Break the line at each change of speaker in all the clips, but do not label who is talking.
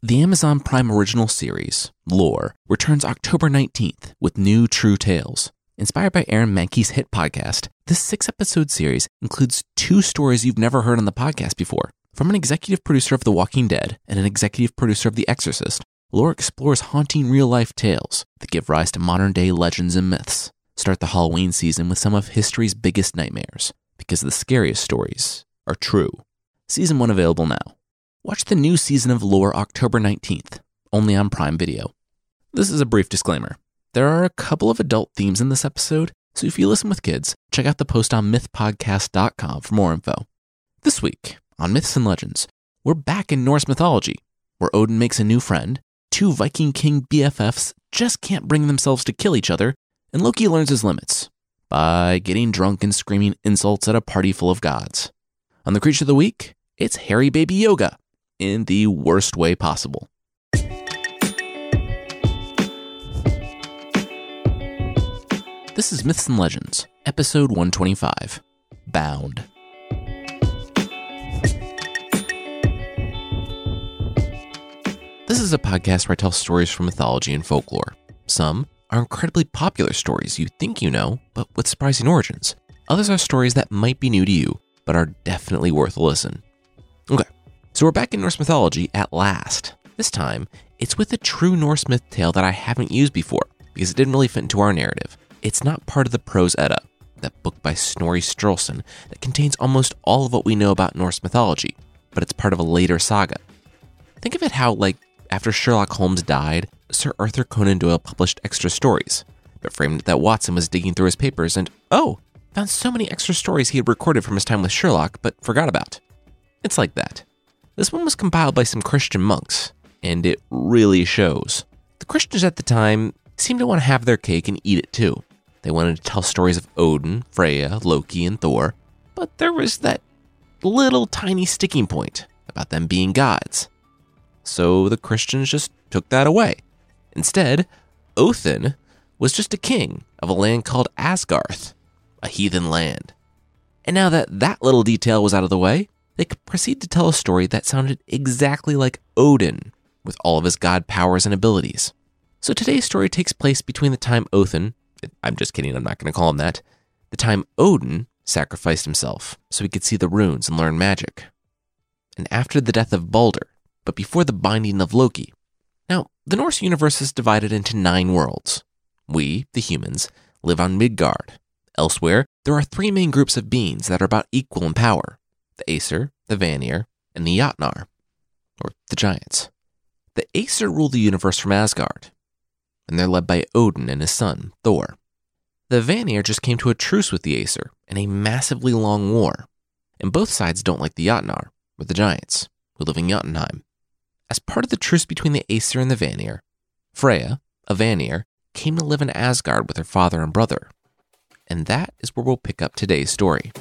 The Amazon Prime original series, Lore, returns October 19th with new true tales. Inspired by Aaron Mahnke's hit podcast, this six episode series includes two stories you've never heard on the podcast before. From an executive producer of The Walking Dead and an executive producer of The Exorcist, Lore explores haunting real life tales that give rise to modern day legends and myths. Start the Halloween season with some of history's biggest nightmares, because the scariest stories are true. Season 1 available now. Watch the new season of Lore October 19th, only on Prime Video. This is a brief disclaimer. There are a couple of adult themes in this episode, so if you listen with kids, check out the post on mythpodcast.com for more info. This week on Myths and Legends, we're back in Norse mythology, where Odin makes a new friend, two Viking King BFFs just can't bring themselves to kill each other, and Loki learns his limits by getting drunk and screaming insults at a party full of gods. On the Creature of the Week, it's Hairy Baby Yoda in the worst way possible. This is Myths and Legends, episode 125 Bound. This is a podcast where I tell stories from mythology and folklore. Some are incredibly popular stories you think you know, but with surprising origins. Others are stories that might be new to you, but are definitely worth a listen. Okay, so we're back in Norse mythology at last. This time, it's with a true Norse myth tale that I haven't used before because it didn't really fit into our narrative. It's not part of the Prose Edda, that book by Snorri Sturluson that contains almost all of what we know about Norse mythology, but it's part of a later saga. Think of it how, like, after Sherlock Holmes died, Sir Arthur Conan Doyle published extra stories, but framed that Watson was digging through his papers and, oh, found so many extra stories he had recorded from his time with Sherlock, but forgot about. It's like that. This one was compiled by some Christian monks, and it really shows. The Christians at the time seemed to want to have their cake and eat it too. They wanted to tell stories of Odin, Freya, Loki, and Thor, but there was that little tiny sticking point about them being gods. So the Christians just took that away. Instead, Othin was just a king of a land called Asgarth, a heathen land. And now that that little detail was out of the way, they could proceed to tell a story that sounded exactly like Odin, with all of his god powers and abilities. So today's story takes place between the time Othin, I'm just kidding, I'm not going to call him that, the time Odin sacrificed himself so he could see the runes and learn magic. And after the death of Balder, but before the binding of Loki. Now, the Norse universe is divided into nine worlds. We, the humans, live on Midgard. Elsewhere, there are three main groups of beings that are about equal in power the Aesir, the Vanir, and the Jotnar, or the Giants. The Aesir rule the universe from Asgard, and they're led by Odin and his son, Thor. The Vanir just came to a truce with the Aesir in a massively long war, and both sides don't like the Jotnar, or the Giants, who live in Jotunheim. As part of the truce between the Aesir and the Vanir, Freya, a Vanir, came to live in Asgard with her father and brother. And that is where we'll pick up today's story.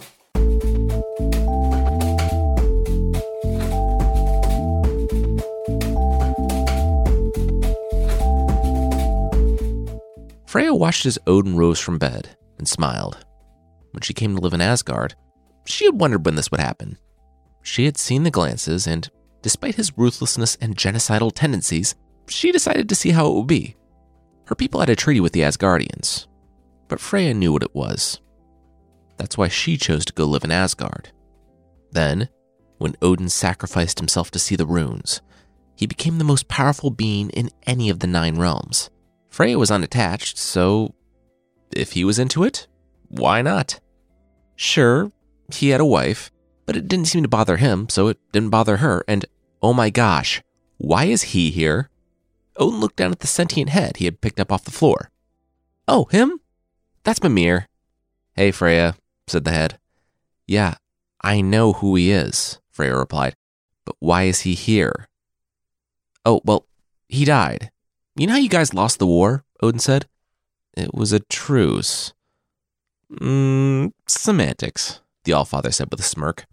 Freya watched as Odin rose from bed and smiled. When she came to live in Asgard, she had wondered when this would happen. She had seen the glances and Despite his ruthlessness and genocidal tendencies, she decided to see how it would be. Her people had a treaty with the Asgardians, but Freya knew what it was. That's why she chose to go live in Asgard. Then, when Odin sacrificed himself to see the runes, he became the most powerful being in any of the nine realms. Freya was unattached, so if he was into it, why not? Sure, he had a wife, but it didn't seem to bother him, so it didn't bother her. And oh my gosh, why is he here? Odin looked down at the sentient head he had picked up off the floor. Oh, him? That's Mimir. Hey, Freya, said the head. Yeah, I know who he is, Freya replied. But why is he here? Oh, well, he died. You know how you guys lost the war? Odin said. It was a truce. Mmm, semantics, the Allfather said with a smirk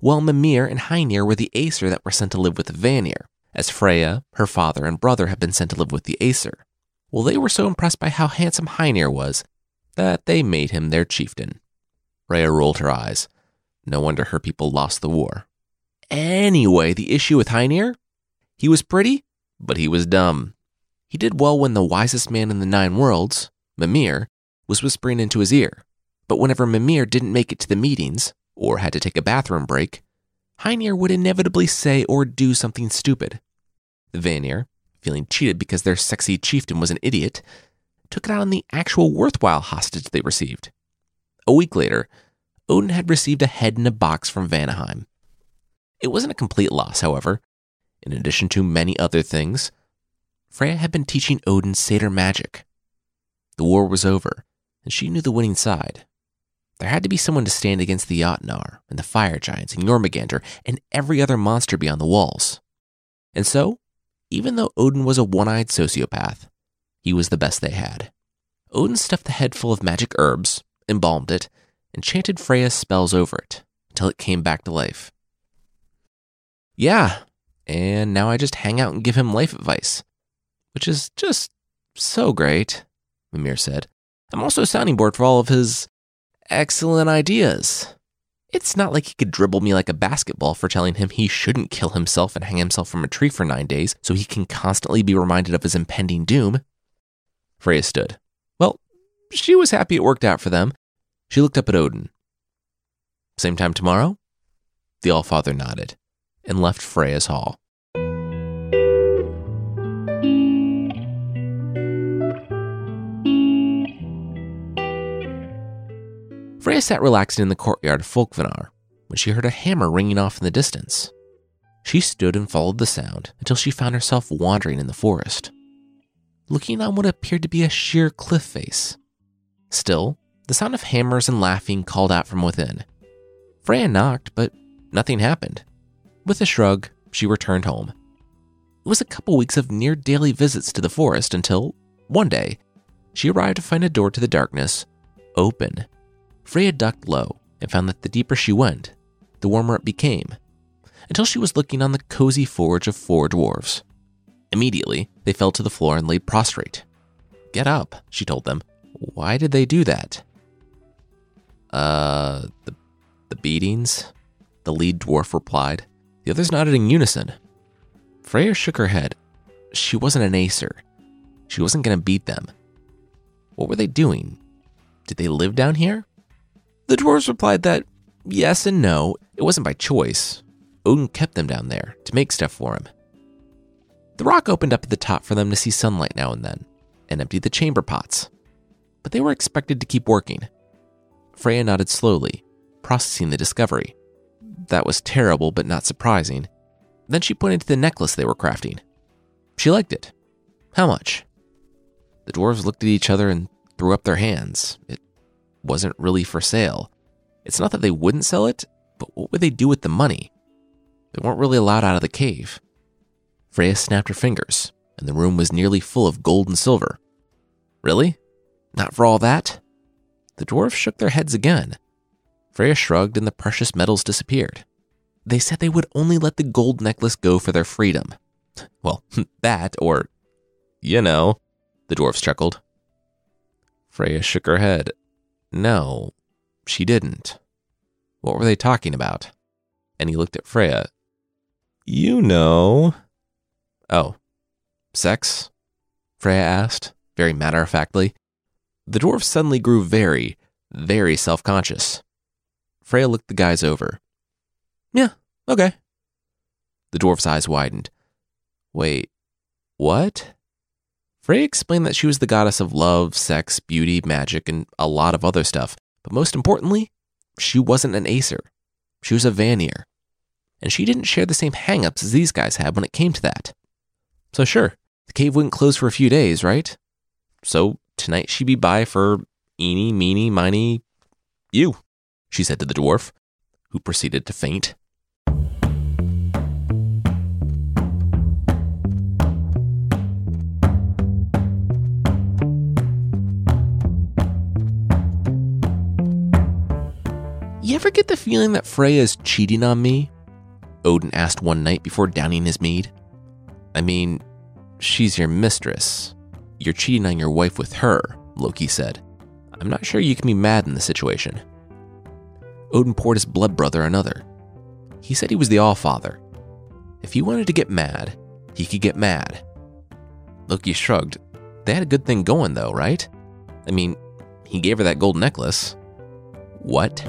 Well, Mimir and Heinir were the Aesir that were sent to live with Vanir, as Freya, her father, and brother had been sent to live with the Aesir. Well, they were so impressed by how handsome Heinir was that they made him their chieftain. Freya rolled her eyes. No wonder her people lost the war. Anyway, the issue with Heinir? He was pretty, but he was dumb. He did well when the wisest man in the nine worlds, Mimir, was whispering into his ear. But whenever Mimir didn't make it to the meetings, or had to take a bathroom break, Heinir would inevitably say or do something stupid. The Vanir, feeling cheated because their sexy chieftain was an idiot, took it out on the actual worthwhile hostage they received. A week later, Odin had received a head in a box from Vanaheim. It wasn't a complete loss, however. In addition to many other things, Freya had been teaching Odin seidr magic. The war was over, and she knew the winning side. There had to be someone to stand against the Jotnar and the fire giants and Jormungandr and every other monster beyond the walls. And so, even though Odin was a one eyed sociopath, he was the best they had. Odin stuffed the head full of magic herbs, embalmed it, and chanted Freya's spells over it until it came back to life. Yeah, and now I just hang out and give him life advice, which is just so great, Mimir said. I'm also a sounding board for all of his excellent ideas. It's not like he could dribble me like a basketball for telling him he shouldn't kill himself and hang himself from a tree for nine days so he can constantly be reminded of his impending doom. Freya stood. Well, she was happy it worked out for them. She looked up at Odin. Same time tomorrow? The Allfather nodded and left Freya's hall. Freya sat relaxing in the courtyard of Folkvanar when she heard a hammer ringing off in the distance. She stood and followed the sound until she found herself wandering in the forest, looking on what appeared to be a sheer cliff face. Still, the sound of hammers and laughing called out from within. Freya knocked, but nothing happened. With a shrug, she returned home. It was a couple weeks of near daily visits to the forest until, one day, she arrived to find a door to the darkness open Freya ducked low and found that the deeper she went, the warmer it became, until she was looking on the cozy forge of four dwarves. Immediately, they fell to the floor and lay prostrate. Get up, she told them. Why did they do that? Uh, the, the beatings? The lead dwarf replied. The others nodded in unison. Freya shook her head. She wasn't an Aesir. She wasn't going to beat them. What were they doing? Did they live down here? The dwarves replied that yes and no, it wasn't by choice. Odin kept them down there to make stuff for him. The rock opened up at the top for them to see sunlight now and then, and emptied the chamber pots. But they were expected to keep working. Freya nodded slowly, processing the discovery. That was terrible, but not surprising. Then she pointed to the necklace they were crafting. She liked it. How much? The dwarves looked at each other and threw up their hands. It wasn't really for sale. It's not that they wouldn't sell it, but what would they do with the money? They weren't really allowed out of the cave. Freya snapped her fingers, and the room was nearly full of gold and silver. Really? Not for all that? The dwarfs shook their heads again. Freya shrugged, and the precious metals disappeared. They said they would only let the gold necklace go for their freedom. Well, that, or, you know, the dwarfs chuckled. Freya shook her head. No, she didn't. What were they talking about? And he looked at Freya. You know. Oh, sex? Freya asked, very matter of factly. The dwarf suddenly grew very, very self conscious. Freya looked the guys over. Yeah, okay. The dwarf's eyes widened. Wait, what? Freya explained that she was the goddess of love, sex, beauty, magic, and a lot of other stuff. But most importantly, she wasn't an Aesir. She was a Vanir. And she didn't share the same hangups as these guys had when it came to that. So sure, the cave wouldn't close for a few days, right? So tonight she'd be by for eeny, meeny, miny, you, she said to the dwarf, who proceeded to faint. You ever get the feeling that Freya is cheating on me? Odin asked one night before downing his mead. I mean, she's your mistress. You're cheating on your wife with her, Loki said. I'm not sure you can be mad in the situation. Odin poured his blood brother another. He said he was the Allfather. If he wanted to get mad, he could get mad. Loki shrugged. They had a good thing going, though, right? I mean, he gave her that gold necklace. What?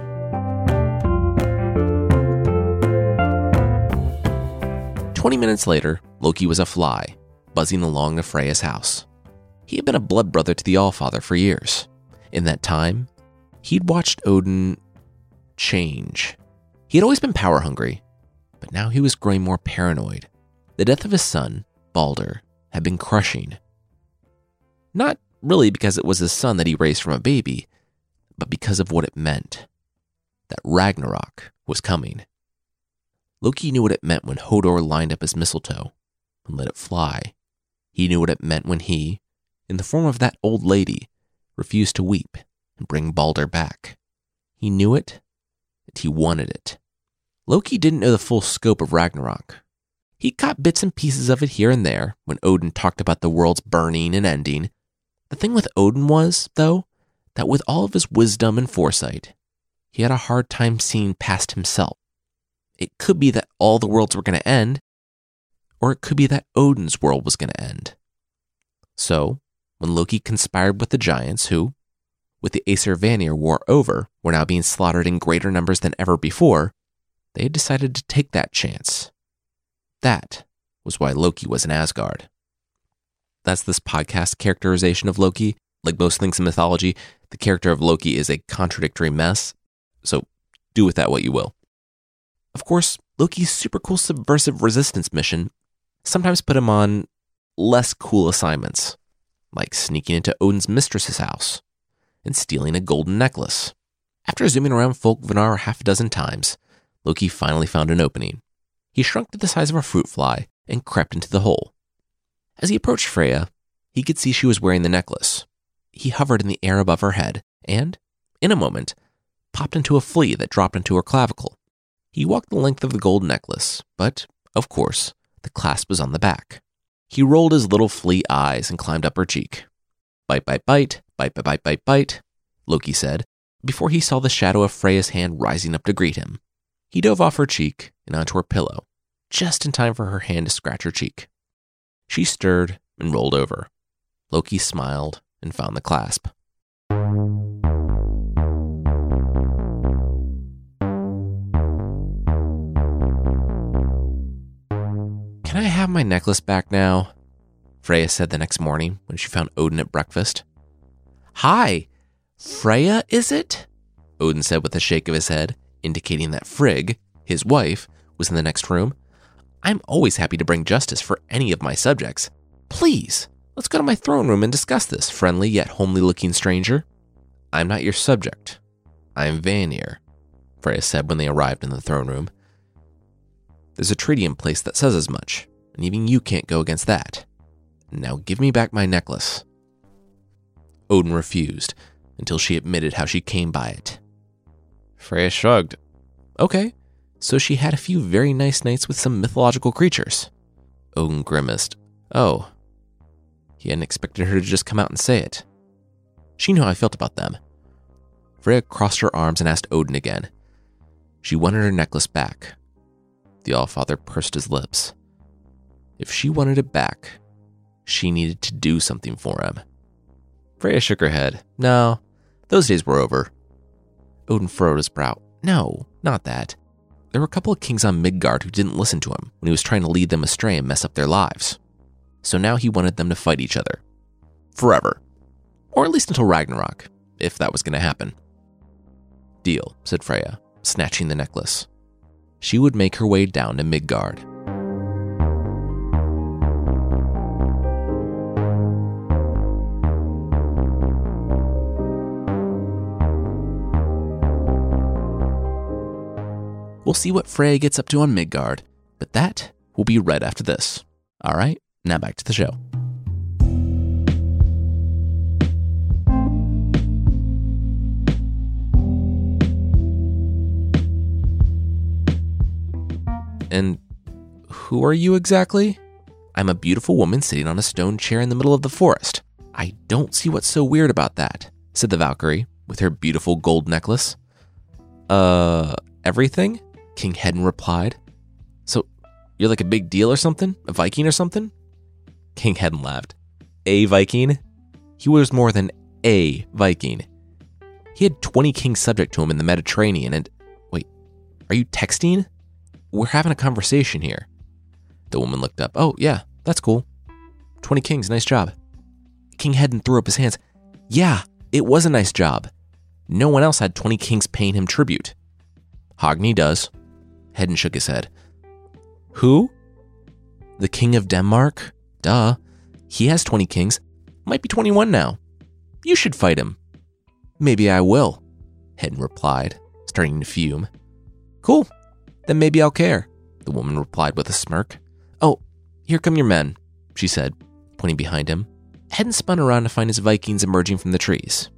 Twenty minutes later, Loki was a fly, buzzing along to Freya's house. He had been a blood brother to the Allfather for years. In that time, he'd watched Odin change. He had always been power hungry, but now he was growing more paranoid. The death of his son, Balder, had been crushing. Not really because it was his son that he raised from a baby, but because of what it meant that Ragnarok was coming. Loki knew what it meant when Hodor lined up his mistletoe and let it fly. He knew what it meant when he, in the form of that old lady, refused to weep and bring Balder back. He knew it, and he wanted it. Loki didn't know the full scope of Ragnarok. He caught bits and pieces of it here and there when Odin talked about the world's burning and ending. The thing with Odin was, though, that with all of his wisdom and foresight, he had a hard time seeing past himself. It could be that all the worlds were going to end, or it could be that Odin's world was going to end. So, when Loki conspired with the giants, who, with the Aesir Vanir war over, were now being slaughtered in greater numbers than ever before, they had decided to take that chance. That was why Loki was in Asgard. That's this podcast characterization of Loki. Like most things in mythology, the character of Loki is a contradictory mess, so do with that what you will. Of course, Loki's super cool subversive resistance mission sometimes put him on less cool assignments, like sneaking into Odin's mistress's house and stealing a golden necklace. After zooming around Folkvanar half a dozen times, Loki finally found an opening. He shrunk to the size of a fruit fly and crept into the hole. As he approached Freya, he could see she was wearing the necklace. He hovered in the air above her head and, in a moment, popped into a flea that dropped into her clavicle. He walked the length of the gold necklace, but, of course, the clasp was on the back. He rolled his little flea eyes and climbed up her cheek. Bite, bite, bite, bite, bite, bite, bite, bite, Loki said, before he saw the shadow of Freya's hand rising up to greet him. He dove off her cheek and onto her pillow, just in time for her hand to scratch her cheek. She stirred and rolled over. Loki smiled and found the clasp. Can I have my necklace back now? Freya said the next morning when she found Odin at breakfast. Hi, Freya, is it? Odin said with a shake of his head, indicating that Frigg, his wife, was in the next room. I'm always happy to bring justice for any of my subjects. Please, let's go to my throne room and discuss this, friendly yet homely looking stranger. I'm not your subject. I'm Vanir, Freya said when they arrived in the throne room. There's a treaty in place that says as much, and even you can't go against that. Now give me back my necklace. Odin refused until she admitted how she came by it. Freya shrugged. Okay, so she had a few very nice nights with some mythological creatures. Odin grimaced. Oh. He hadn't expected her to just come out and say it. She knew how I felt about them. Freya crossed her arms and asked Odin again. She wanted her necklace back, the Allfather pursed his lips. If she wanted it back, she needed to do something for him. Freya shook her head. No, those days were over. Odin furrowed his brow. No, not that. There were a couple of kings on Midgard who didn't listen to him when he was trying to lead them astray and mess up their lives. So now he wanted them to fight each other. Forever. Or at least until Ragnarok, if that was going to happen. Deal, said Freya, snatching the necklace she would make her way down to Midgard. We'll see what Frey gets up to on Midgard, but that will be right after this. All right, now back to the show. And who are you exactly? I'm a beautiful woman sitting on a stone chair in the middle of the forest. I don't see what's so weird about that, said the Valkyrie with her beautiful gold necklace. Uh, everything? King Hedin replied. So, You're like a big deal or something? A Viking or something? King Hedin laughed. A Viking? He was more than a Viking. He had 20 kings subject to him in the Mediterranean and. Wait, are you texting? We're having a conversation here. The woman looked up. Oh, yeah, that's cool. 20 kings, nice job. King Hedin threw up his hands. Yeah, it was a nice job. No one else had 20 kings paying him tribute. Hogni does. Hedin shook his head. Who? The King of Denmark? Duh. He has 20 kings. Might be 21 now. You should fight him. Maybe I will, Hedin replied, starting to fume. Cool. Then maybe I'll care, the woman replied with a smirk. Oh, here come your men, she said, pointing behind him. Hedin spun around to find his Vikings emerging from the trees.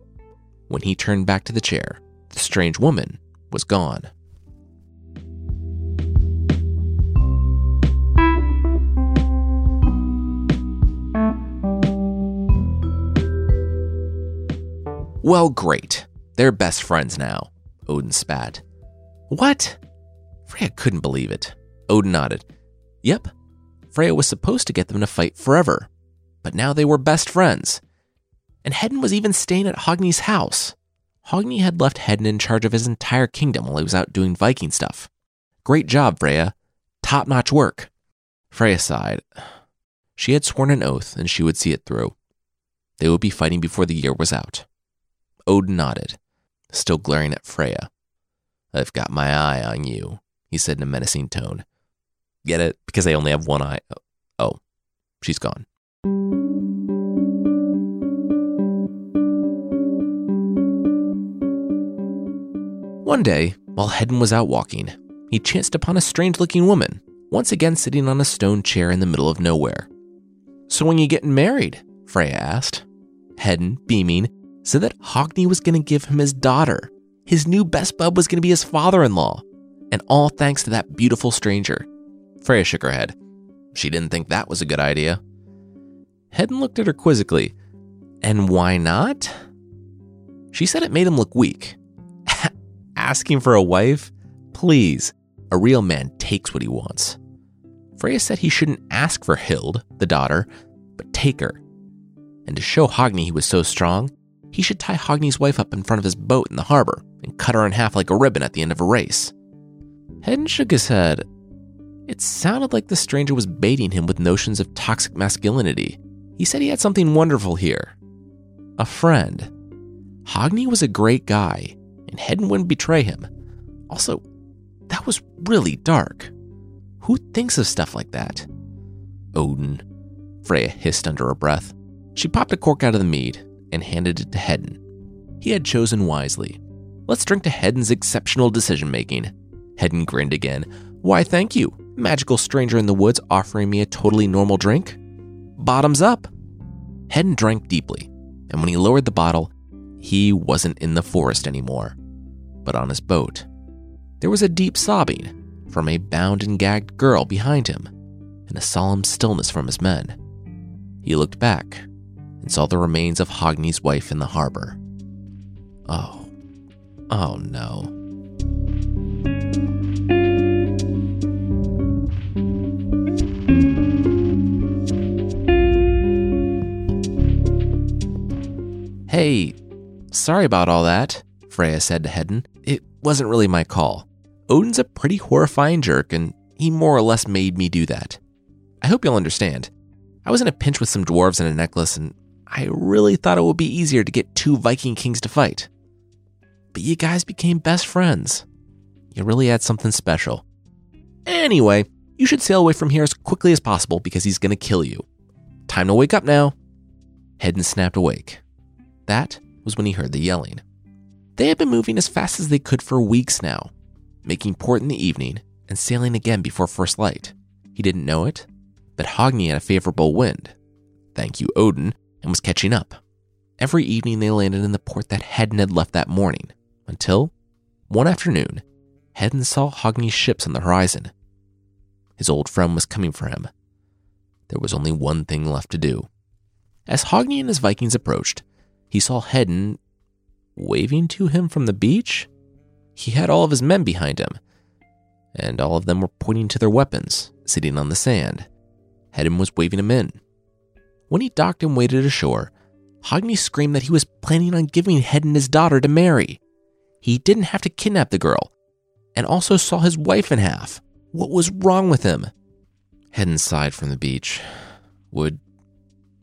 When he turned back to the chair, the strange woman was gone. Well, great. They're best friends now, Odin spat. What? Freya couldn't believe it. Odin nodded. Yep. Freya was supposed to get them to fight forever, but now they were best friends. And Hedin was even staying at Hogni's house. Hogni had left Hedin in charge of his entire kingdom while he was out doing Viking stuff. Great job, Freya. Top notch work. Freya sighed. She had sworn an oath and she would see it through. They would be fighting before the year was out. Odin nodded, still glaring at Freya. I've got my eye on you, he said in a menacing tone. Get it? Because I only have one eye. Oh, she's gone. One day, while Hedin was out walking, he chanced upon a strange looking woman, once again sitting on a stone chair in the middle of nowhere. So when you getting married? Freya asked. Hedin, beaming, said that Hogni was going to give him his daughter. His new best bud was going to be his father in law. And all thanks to that beautiful stranger. Freya shook her head. She didn't think that was a good idea. Hedin looked at her quizzically. And why not? She said it made him look weak. Asking for a wife? Please, a real man takes what he wants. Freya said he shouldn't ask for Hild, the daughter, but take her. And to show Hogni he was so strong, he should tie Hogni's wife up in front of his boat in the harbor and cut her in half like a ribbon at the end of a race. Hedin shook his head. It sounded like the stranger was baiting him with notions of toxic masculinity. He said he had something wonderful here a friend. Hogni was a great guy, and Hedin wouldn't betray him. Also, that was really dark. Who thinks of stuff like that? Odin, Freya hissed under her breath. She popped a cork out of the mead and handed it to Hedin. He had chosen wisely. Let's drink to Hedin's exceptional decision making. Hedin grinned again. Why, thank you, magical stranger in the woods offering me a totally normal drink. Bottoms up. Hedin drank deeply, and when he lowered the bottle, he wasn't in the forest anymore, but on his boat. There was a deep sobbing from a bound and gagged girl behind him, and a solemn stillness from his men. He looked back and saw the remains of Hogni's wife in the harbor. Oh, oh no. Hey, sorry about all that, Freya said to Hedin. It wasn't really my call. Odin's a pretty horrifying jerk, and he more or less made me do that. I hope you'll understand. I was in a pinch with some dwarves and a necklace, and I really thought it would be easier to get two Viking kings to fight. But you guys became best friends. You really had something special. Anyway, you should sail away from here as quickly as possible because he's gonna kill you. Time to wake up now. Hedin snapped awake. That was when he heard the yelling. They had been moving as fast as they could for weeks now, making port in the evening and sailing again before first light. He didn't know it, but Hogni had a favorable wind. Thank you, Odin, and was catching up. Every evening they landed in the port that Hedin had left that morning, until, one afternoon, Hedin saw Hogni's ships on the horizon. His old friend was coming for him. There was only one thing left to do. As Hogni and his Vikings approached, he saw Hedin waving to him from the beach. He had all of his men behind him, and all of them were pointing to their weapons sitting on the sand. Hedin was waving him in. When he docked and waded ashore, Hogni screamed that he was planning on giving Hedin his daughter to marry. He didn't have to kidnap the girl, and also saw his wife in half. What was wrong with him? Hedin sighed from the beach. Would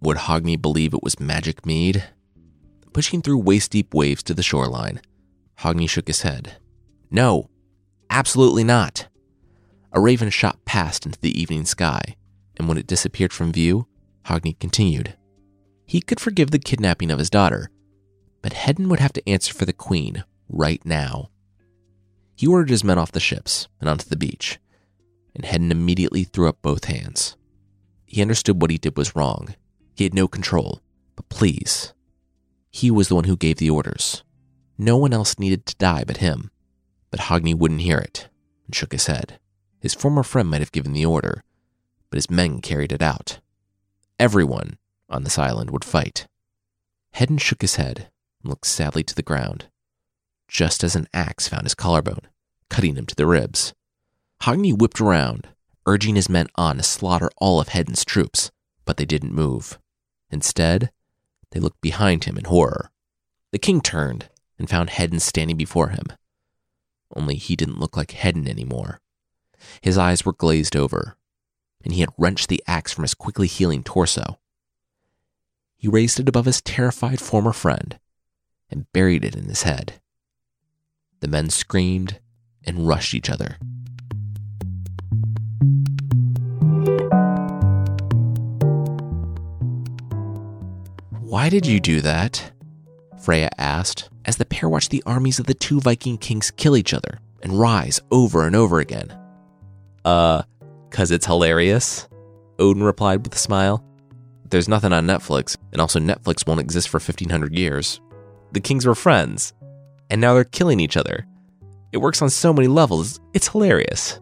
would Hogni believe it was magic mead? Pushing through waist deep waves to the shoreline, Hogni shook his head. No, absolutely not. A raven shot past into the evening sky, and when it disappeared from view, Hogni continued. He could forgive the kidnapping of his daughter, but Hedin would have to answer for the queen right now. He ordered his men off the ships and onto the beach, and Hedin immediately threw up both hands. He understood what he did was wrong. He had no control, but please. He was the one who gave the orders. No one else needed to die but him. But Hogni wouldn't hear it and shook his head. His former friend might have given the order, but his men carried it out. Everyone on this island would fight. Hedin shook his head and looked sadly to the ground, just as an axe found his collarbone, cutting him to the ribs. Hogni whipped around, urging his men on to slaughter all of Hedin's troops, but they didn't move. Instead, they looked behind him in horror. The king turned and found Hedin standing before him. Only he didn't look like Hedin anymore. His eyes were glazed over, and he had wrenched the axe from his quickly healing torso. He raised it above his terrified former friend and buried it in his head. The men screamed and rushed each other. Why did you do that? Freya asked as the pair watched the armies of the two Viking kings kill each other and rise over and over again. Uh, cause it's hilarious, Odin replied with a smile. There's nothing on Netflix, and also Netflix won't exist for 1500 years. The kings were friends, and now they're killing each other. It works on so many levels, it's hilarious.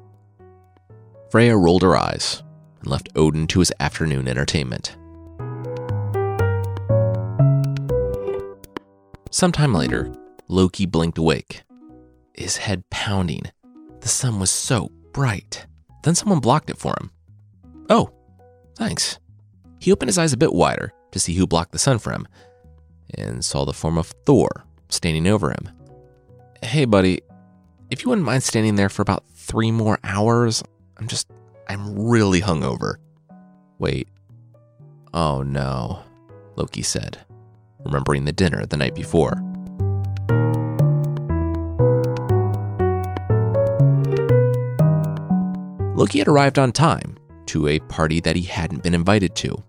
Freya rolled her eyes and left Odin to his afternoon entertainment. Sometime later, Loki blinked awake, his head pounding. The sun was so bright. Then someone blocked it for him. Oh, thanks. He opened his eyes a bit wider to see who blocked the sun for him and saw the form of Thor standing over him. Hey, buddy, if you wouldn't mind standing there for about three more hours, I'm just, I'm really hungover. Wait. Oh no, Loki said remembering the dinner the night before. Loki had arrived on time to a party that he hadn't been invited to.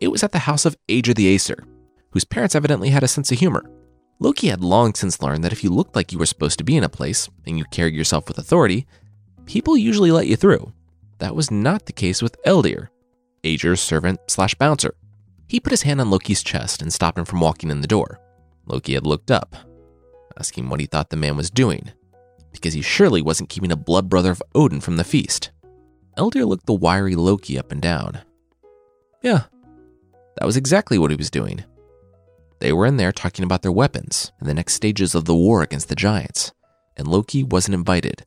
It was at the house of Aegir the Aesir, whose parents evidently had a sense of humor. Loki had long since learned that if you looked like you were supposed to be in a place and you carried yourself with authority, people usually let you through. That was not the case with Eldir, Aegir's servant slash bouncer. He put his hand on Loki's chest and stopped him from walking in the door. Loki had looked up, asking what he thought the man was doing, because he surely wasn't keeping a blood brother of Odin from the feast. Eldir looked the wiry Loki up and down. Yeah, that was exactly what he was doing. They were in there talking about their weapons and the next stages of the war against the giants, and Loki wasn't invited.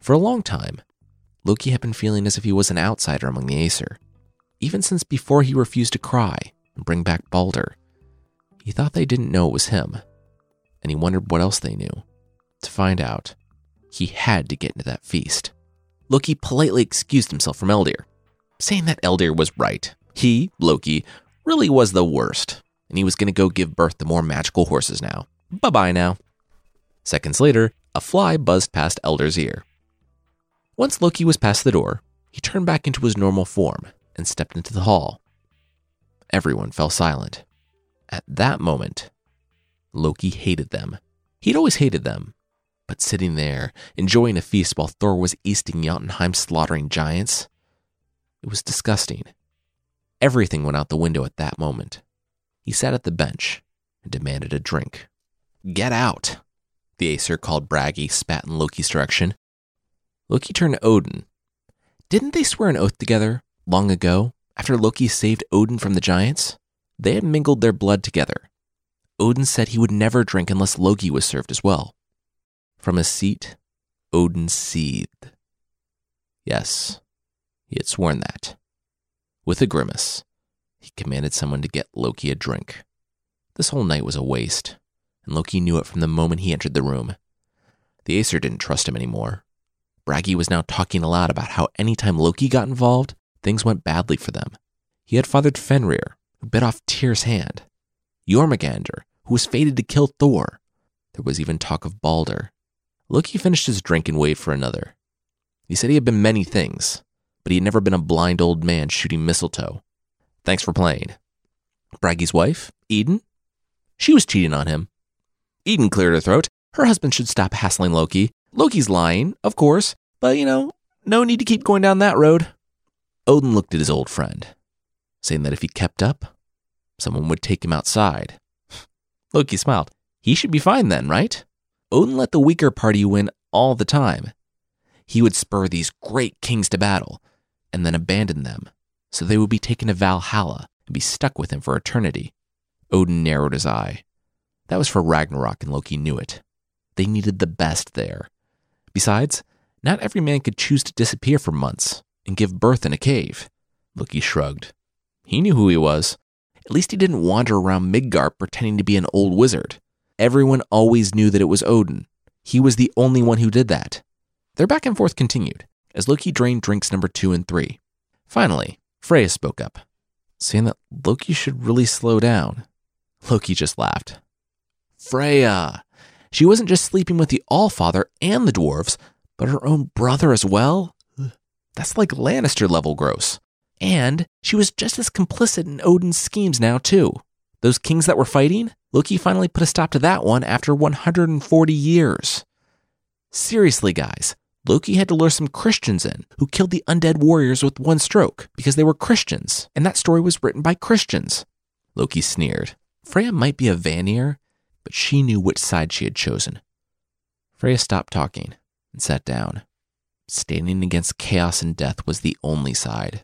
For a long time, Loki had been feeling as if he was an outsider among the Aesir even since before he refused to cry and bring back Balder. He thought they didn't know it was him, and he wondered what else they knew. To find out, he had to get into that feast. Loki politely excused himself from Eldir, saying that Eldir was right. He, Loki, really was the worst, and he was going to go give birth to more magical horses now. Bye bye now. Seconds later, a fly buzzed past Eldir's ear. Once Loki was past the door, he turned back into his normal form and stepped into the hall. Everyone fell silent. At that moment, Loki hated them. He'd always hated them. But sitting there, enjoying a feast while Thor was easting Jotunheim slaughtering giants, it was disgusting. Everything went out the window at that moment. He sat at the bench and demanded a drink. Get out, the Aesir called Bragi, spat in Loki's direction. Loki turned to Odin. Didn't they swear an oath together Long ago, after Loki saved Odin from the giants, they had mingled their blood together. Odin said he would never drink unless Loki was served as well. From his seat, Odin seethed. Yes, he had sworn that. With a grimace, he commanded someone to get Loki a drink. This whole night was a waste, and Loki knew it from the moment he entered the room. The Aesir didn't trust him anymore. Bragi was now talking aloud about how anytime Loki got involved, things went badly for them. He had fathered Fenrir, who bit off Tyr's hand, Jormungandr, who was fated to kill Thor. There was even talk of Balder. Loki finished his drink and waited for another. He said he had been many things, but he had never been a blind old man shooting mistletoe. Thanks for playing. Bragi's wife, Idun? She was cheating on him. Idun cleared her throat. Her husband should stop hassling Loki. Loki's lying, of course, but you know, no need to keep going down that road. Odin looked at his old friend, saying that if he kept up, someone would take him outside. Loki smiled. He should be fine then, right? Odin let the weaker party win all the time. He would spur these great kings to battle and then abandon them, so they would be taken to Valhalla and be stuck with him for eternity. Odin narrowed his eye. That was for Ragnarok, and Loki knew it. They needed the best there. Besides, not every man could choose to disappear for months and give birth in a cave. Loki shrugged. He knew who he was. At least he didn't wander around Midgard pretending to be an old wizard. Everyone always knew that it was Odin. He was the only one who did that. Their back and forth continued as Loki drained drinks number two and three. Finally, Freya spoke up, saying that Loki should really slow down. Loki just laughed. Freya! She wasn't just sleeping with the Allfather and the dwarves, but her own brother as well? That's like Lannister level gross. And she was just as complicit in Odin's schemes now, too. Those kings that were fighting, Loki finally put a stop to that one after 140 years. Seriously, guys, Loki had to lure some Christians in who killed the undead warriors with one stroke because they were Christians, and that story was written by Christians. Loki sneered. Freya might be a Vanir, but she knew which side she had chosen. Freya stopped talking and sat down. Standing against chaos and death was the only side.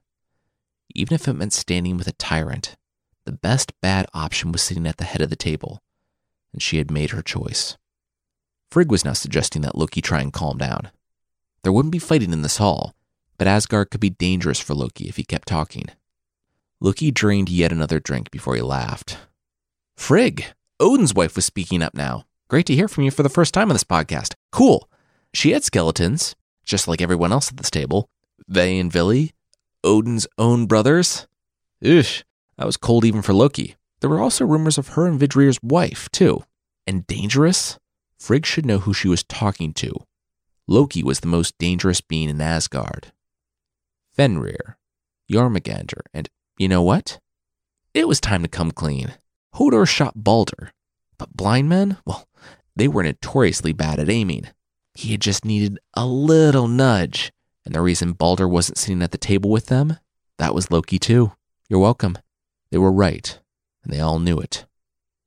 Even if it meant standing with a tyrant, the best bad option was sitting at the head of the table, and she had made her choice. Frigg was now suggesting that Loki try and calm down. There wouldn't be fighting in this hall, but Asgard could be dangerous for Loki if he kept talking. Loki drained yet another drink before he laughed. Frigg, Odin's wife was speaking up now. Great to hear from you for the first time on this podcast. Cool. She had skeletons, just like everyone else at this table. Ve and Vili, Odin's own brothers. Oosh, that was cold even for Loki. There were also rumors of her and Vidrir's wife, too. And dangerous? Frigg should know who she was talking to. Loki was the most dangerous being in Asgard. Fenrir, Jormungandr, and you know what? It was time to come clean. Hodor shot Balder, but blind men, well, they were notoriously bad at aiming. He had just needed a little nudge, and the reason Balder wasn't sitting at the table with them, that was Loki too. You're welcome. They were right, and they all knew it.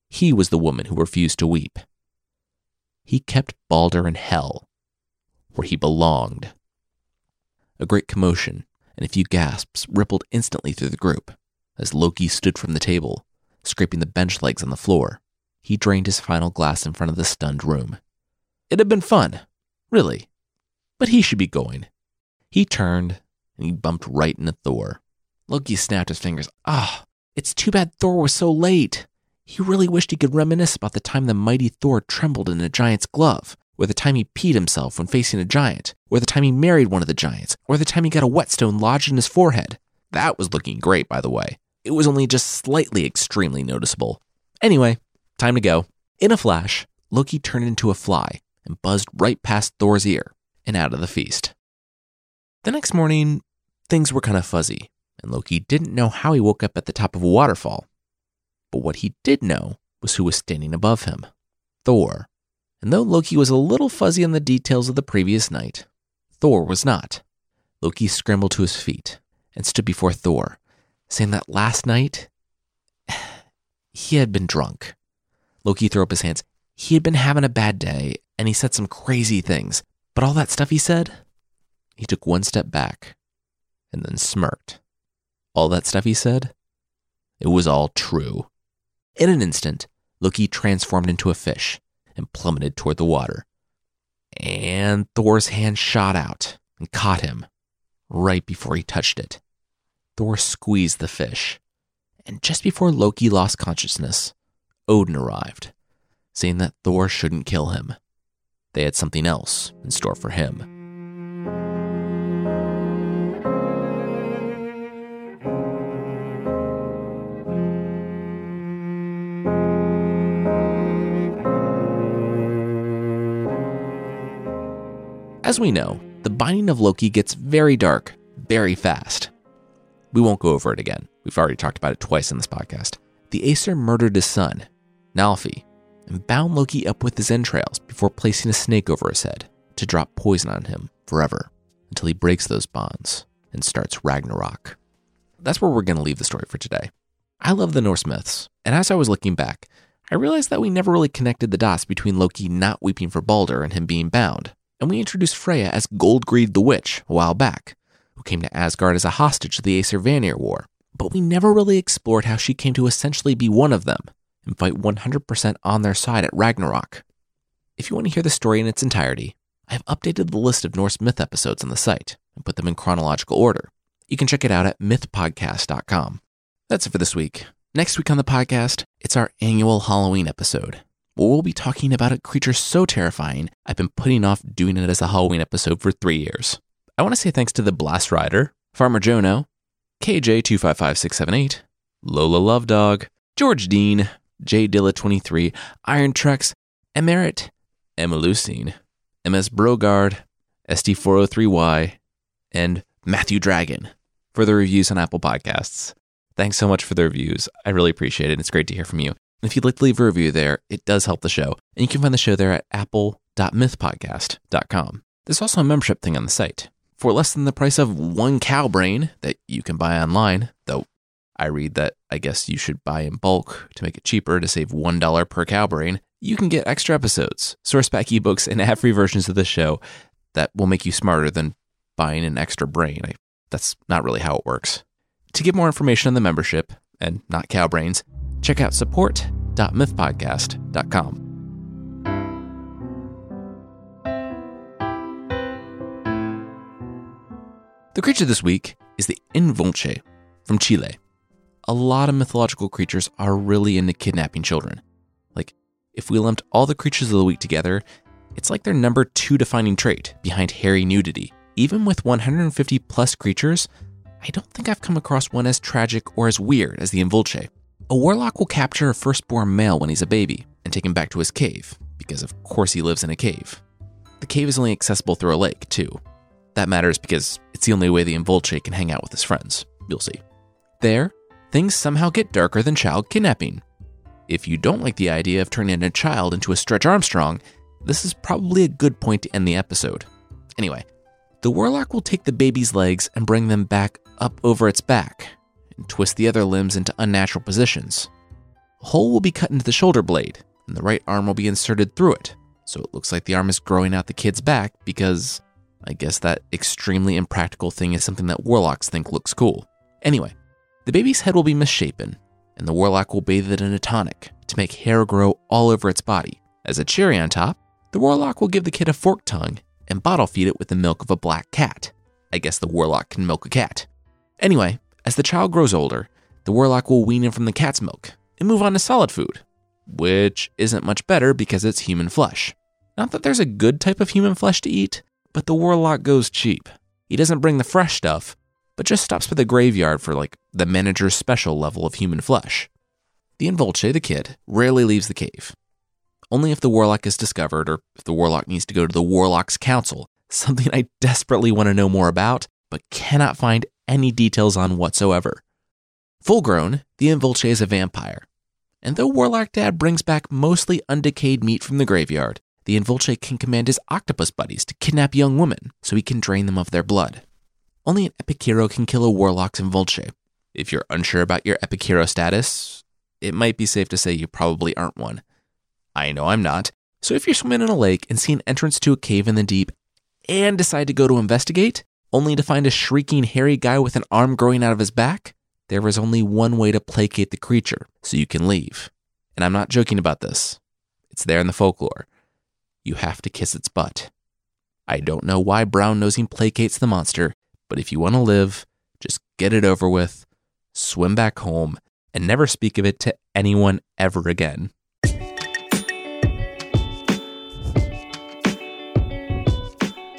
He was the woman who refused to weep. He kept Balder in hell, where he belonged. A great commotion and a few gasps rippled instantly through the group as Loki stood from the table, scraping the bench legs on the floor. He drained his final glass in front of the stunned room. It had been fun, really, but he should be going. He turned and he bumped right into Thor. Loki snapped his fingers. Ah, it's too bad Thor was so late. He really wished he could reminisce about the time the mighty Thor trembled in a giant's glove, or the time he peed himself when facing a giant, or the time he married one of the giants, or the time he got a whetstone lodged in his forehead. That was looking great, by the way. It was only just slightly extremely noticeable. Anyway, time to go. In a flash, Loki turned into a fly and buzzed right past Thor's ear and out of the feast. The next morning, things were kind of fuzzy, and Loki didn't know how he woke up at the top of a waterfall. But what he did know was who was standing above him Thor. And though Loki was a little fuzzy on the details of the previous night, Thor was not. Loki scrambled to his feet and stood before Thor, saying that last night he had been drunk. Loki threw up his hands. He had been having a bad day and he said some crazy things, but all that stuff he said, he took one step back and then smirked. All that stuff he said, it was all true. In an instant, Loki transformed into a fish and plummeted toward the water. And Thor's hand shot out and caught him right before he touched it. Thor squeezed the fish. And just before Loki lost consciousness, Odin arrived, saying that Thor shouldn't kill him. They had something else in store for him. As we know, the binding of Loki gets very dark very fast. We won't go over it again. We've already talked about it twice in this podcast. The Aesir murdered his son, Narfi, and bound Loki up with his entrails before placing a snake over his head to drop poison on him forever until he breaks those bonds and starts Ragnarok. That's where we're going to leave the story for today. I love the Norse myths, and as I was looking back, I realized that we never really connected the dots between Loki not weeping for Balder and him being bound and we introduced Freyja as Goldgreed the Witch a while back, who came to Asgard as a hostage to the Aesir Vanir War. But we never really explored how she came to essentially be one of them and fight 100% on their side at Ragnarok. If you want to hear the story in its entirety, I have updated the list of Norse myth episodes on the site and put them in chronological order. You can check it out at mythpodcast.com. That's it for this week. Next week on the podcast, it's our annual Halloween episode we'll be talking about a creature so terrifying, I've been putting off doing it as a Halloween episode for three years. I want to say thanks to the Blast Rider, Farmer Jono, KJ255678, Lola Love Dog, George Dean, J Dilla23, Iron Trex, Emerit, emaleucine MS Brogard, SD403Y, and Matthew Dragon for the reviews on Apple Podcasts. Thanks so much for the reviews. I really appreciate it. It's great to hear from you. And if you'd like to leave a review there, it does help the show. And you can find the show there at apple.mythpodcast.com. There's also a membership thing on the site. For less than the price of one cow brain that you can buy online, though I read that I guess you should buy in bulk to make it cheaper to save $1 per cow brain, you can get extra episodes, source pack ebooks, and ad free versions of the show that will make you smarter than buying an extra brain. I, that's not really how it works. To get more information on the membership, and not cow brains, check out support.mythpodcast.com. The creature this week is the Invunche from Chile. A lot of mythological creatures are really into kidnapping children. Like, if we lumped all the creatures of the week together, it's like their number two defining trait behind hairy nudity. Even with 150 plus creatures, I don't think I've come across one as tragic or as weird as the Invunche. A warlock will capture a firstborn male when he's a baby and take him back to his cave, because of course he lives in a cave. The cave is only accessible through a lake, too. That matters because it's the only way the Invunche can hang out with his friends. You'll see. There, things somehow get darker than child kidnapping. If you don't like the idea of turning a child into a Stretch Armstrong, this is probably a good point to end the episode. Anyway, the warlock will take the baby's legs and bring them back up over its back, and twist the other limbs into unnatural positions. A hole will be cut into the shoulder blade, and the right arm will be inserted through it, so it looks like the arm is growing out the kid's back because I guess that extremely impractical thing is something that warlocks think looks cool. Anyway, the baby's head will be misshapen, and the warlock will bathe it in a tonic to make hair grow all over its body. As a cherry on top, the warlock will give the kid a forked tongue and bottle feed it with the milk of a black cat. I guess the warlock can milk a cat. Anyway, as the child grows older, the warlock will wean him from the cat's milk and move on to solid food, which isn't much better because it's human flesh. Not that there's a good type of human flesh to eat, but the warlock goes cheap. He doesn't bring the fresh stuff, but just stops by the graveyard for like the manager's special level of human flesh. The Invunche, the kid, rarely leaves the cave. Only if the warlock is discovered or if the warlock needs to go to the warlock's council, something I desperately want to know more about, but cannot find any details on whatsoever. Full grown, the Invunche is a vampire. And though Warlock Dad brings back mostly undecayed meat from the graveyard, the Invunche can command his octopus buddies to kidnap young women so he can drain them of their blood. Only an epic hero can kill a Warlock's Invunche. If you're unsure about your epic hero status, it might be safe to say you probably aren't one. I know I'm not. So if you're swimming in a lake and see an entrance to a cave in the deep and decide to go to investigate, only to find a shrieking, hairy guy with an arm growing out of his back? There is only one way to placate the creature so you can leave. And I'm not joking about this. It's there in the folklore. You have to kiss its butt. I don't know why brown nosing placates the monster, But if you want to live, just get it over with, swim back home, and never speak of it to anyone ever again.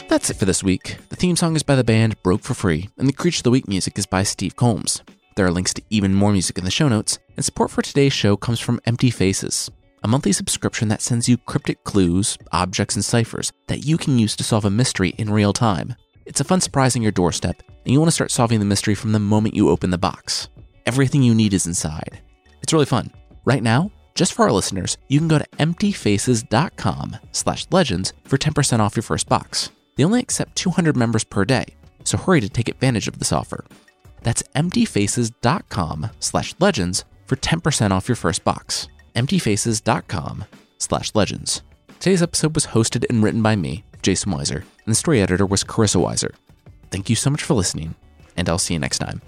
That's it for this week. The theme song is by the band Broke for Free, and the Creature of the Week music is by Steve Combs. There are links to even more music in the show notes, and support for today's show comes from Empty Faces, a monthly subscription that sends you cryptic clues, objects, and ciphers that you can use to solve a mystery in real time. It's a fun surprise on your doorstep, and you want to start solving the mystery from the moment you open the box. Everything you need is inside. It's really fun. Right now, just for our listeners, you can go to emptyfaces.com slash legends for 10% off your first box. They only accept 200 members per day, so hurry to take advantage of this offer. That's emptyfaces.com slash legends for 10% off your first box. emptyfaces.com slash legends. Today's episode was hosted and written by me, Jason Weiser, and the story editor was Carissa Weiser. Thank you so much for listening, and I'll see you next time.